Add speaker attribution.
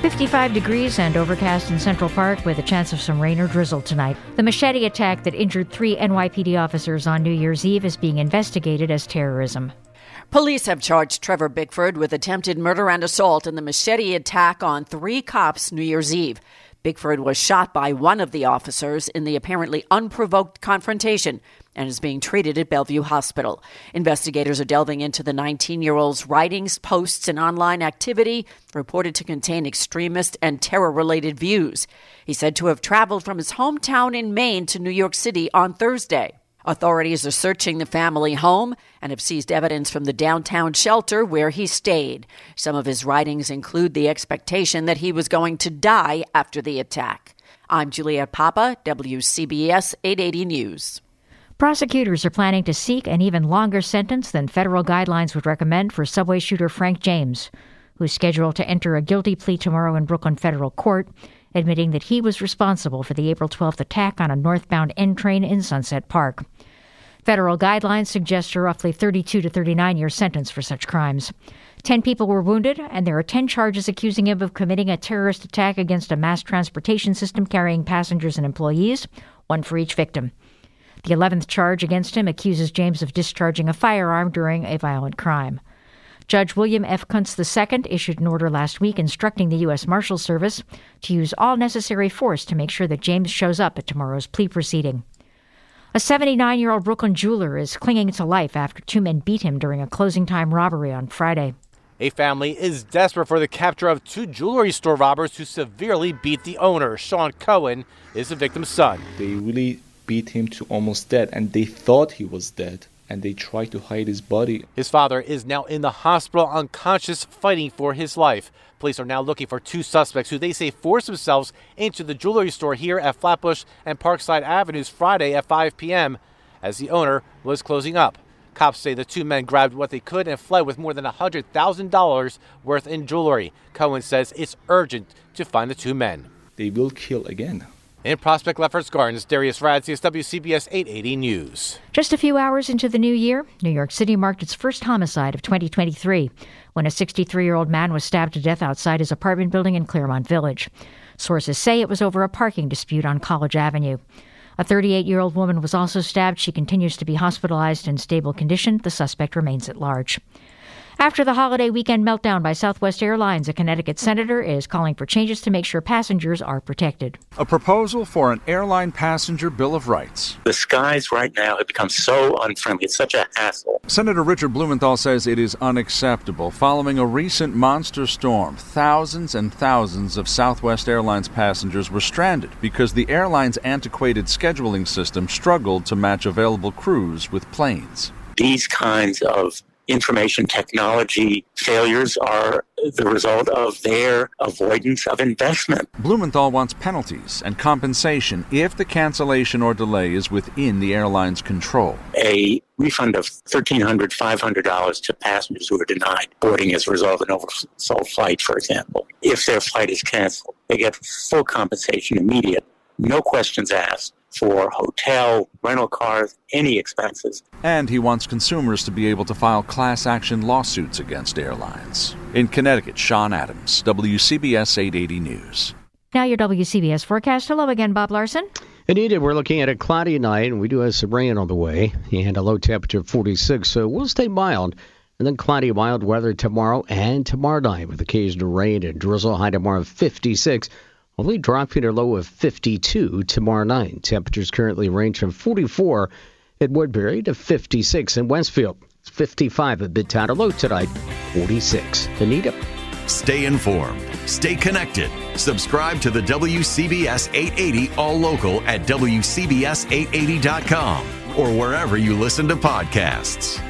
Speaker 1: 55 degrees and overcast in Central Park with a chance of some rain or drizzle tonight. The machete attack that injured three NYPD officers on New Year's Eve is being investigated as terrorism.
Speaker 2: Police have charged Trevor Bickford with attempted murder and assault in the machete attack on three cops New Year's Eve. Bickford was shot by one of the officers in the apparently unprovoked confrontation and is being treated at Bellevue Hospital. Investigators are delving into the 19 year old's writings, posts, and online activity reported to contain extremist and terror related views. He's said to have traveled from his hometown in Maine to New York City on Thursday. Authorities are searching the family home and have seized evidence from the downtown shelter where he stayed. Some of his writings include the expectation that he was going to die after the attack. I'm Juliet Papa, WCBS 880 News.
Speaker 1: Prosecutors are planning to seek an even longer sentence than federal guidelines would recommend for subway shooter Frank James, who's scheduled to enter a guilty plea tomorrow in Brooklyn federal court, admitting that he was responsible for the April 12th attack on a northbound N train in Sunset Park. Federal guidelines suggest a roughly 32 to 39 year sentence for such crimes. Ten people were wounded, and there are ten charges accusing him of committing a terrorist attack against a mass transportation system carrying passengers and employees, one for each victim. The 11th charge against him accuses James of discharging a firearm during a violent crime. Judge William F. Kuntz II issued an order last week instructing the U.S. Marshal Service to use all necessary force to make sure that James shows up at tomorrow's plea proceeding. A 79 year old Brooklyn jeweler is clinging to life after two men beat him during a closing time robbery on Friday.
Speaker 3: A family is desperate for the capture of two jewelry store robbers who severely beat the owner. Sean Cohen is the victim's son.
Speaker 4: They really beat him to almost dead, and they thought he was dead, and they tried to hide his body.
Speaker 3: His father is now in the hospital unconscious, fighting for his life. Police are now looking for two suspects who they say forced themselves into the jewelry store here at Flatbush and Parkside Avenues Friday at 5 p.m. as the owner was closing up. Cops say the two men grabbed what they could and fled with more than $100,000 worth in jewelry. Cohen says it's urgent to find the two men.
Speaker 4: They will kill again.
Speaker 3: In Prospect Lefferts Gardens, Darius Radzius, WCBS 880 News.
Speaker 1: Just a few hours into the new year, New York City marked its first homicide of 2023 when a 63 year old man was stabbed to death outside his apartment building in Claremont Village. Sources say it was over a parking dispute on College Avenue. A 38 year old woman was also stabbed. She continues to be hospitalized in stable condition. The suspect remains at large. After the holiday weekend meltdown by Southwest Airlines, a Connecticut senator is calling for changes to make sure passengers are protected.
Speaker 5: A proposal for an airline passenger bill of rights.
Speaker 6: The skies right now have become so unfriendly. It's such a hassle.
Speaker 5: Senator Richard Blumenthal says it is unacceptable. Following a recent monster storm, thousands and thousands of Southwest Airlines passengers were stranded because the airline's antiquated scheduling system struggled to match available crews with planes.
Speaker 6: These kinds of information technology failures are the result of their avoidance of investment.
Speaker 5: Blumenthal wants penalties and compensation if the cancellation or delay is within the airline's control.
Speaker 6: A refund of $1,300, $500 to passengers who are denied boarding as a result of an oversold flight, for example. If their flight is canceled, they get full compensation immediate, no questions asked for hotel, rental cars, any expenses.
Speaker 5: And he wants consumers to be able to file class action lawsuits against airlines. In Connecticut, Sean Adams, WCBS 880 News.
Speaker 1: Now your WCBS forecast. Hello again, Bob Larson.
Speaker 7: Anita, we're looking at a cloudy night, and we do have some rain on the way, and a low temperature of 46, so we'll stay mild. And then cloudy, mild weather tomorrow and tomorrow night with occasional rain and drizzle. High tomorrow of 56 only dropping a low of 52 tomorrow night. Temperatures currently range from 44 at Woodbury to 56 in Westfield. It's 55 at Midtown. A low tonight, 46 in
Speaker 8: Stay informed. Stay connected. Subscribe to the WCBS 880 All Local at WCBS880.com or wherever you listen to podcasts.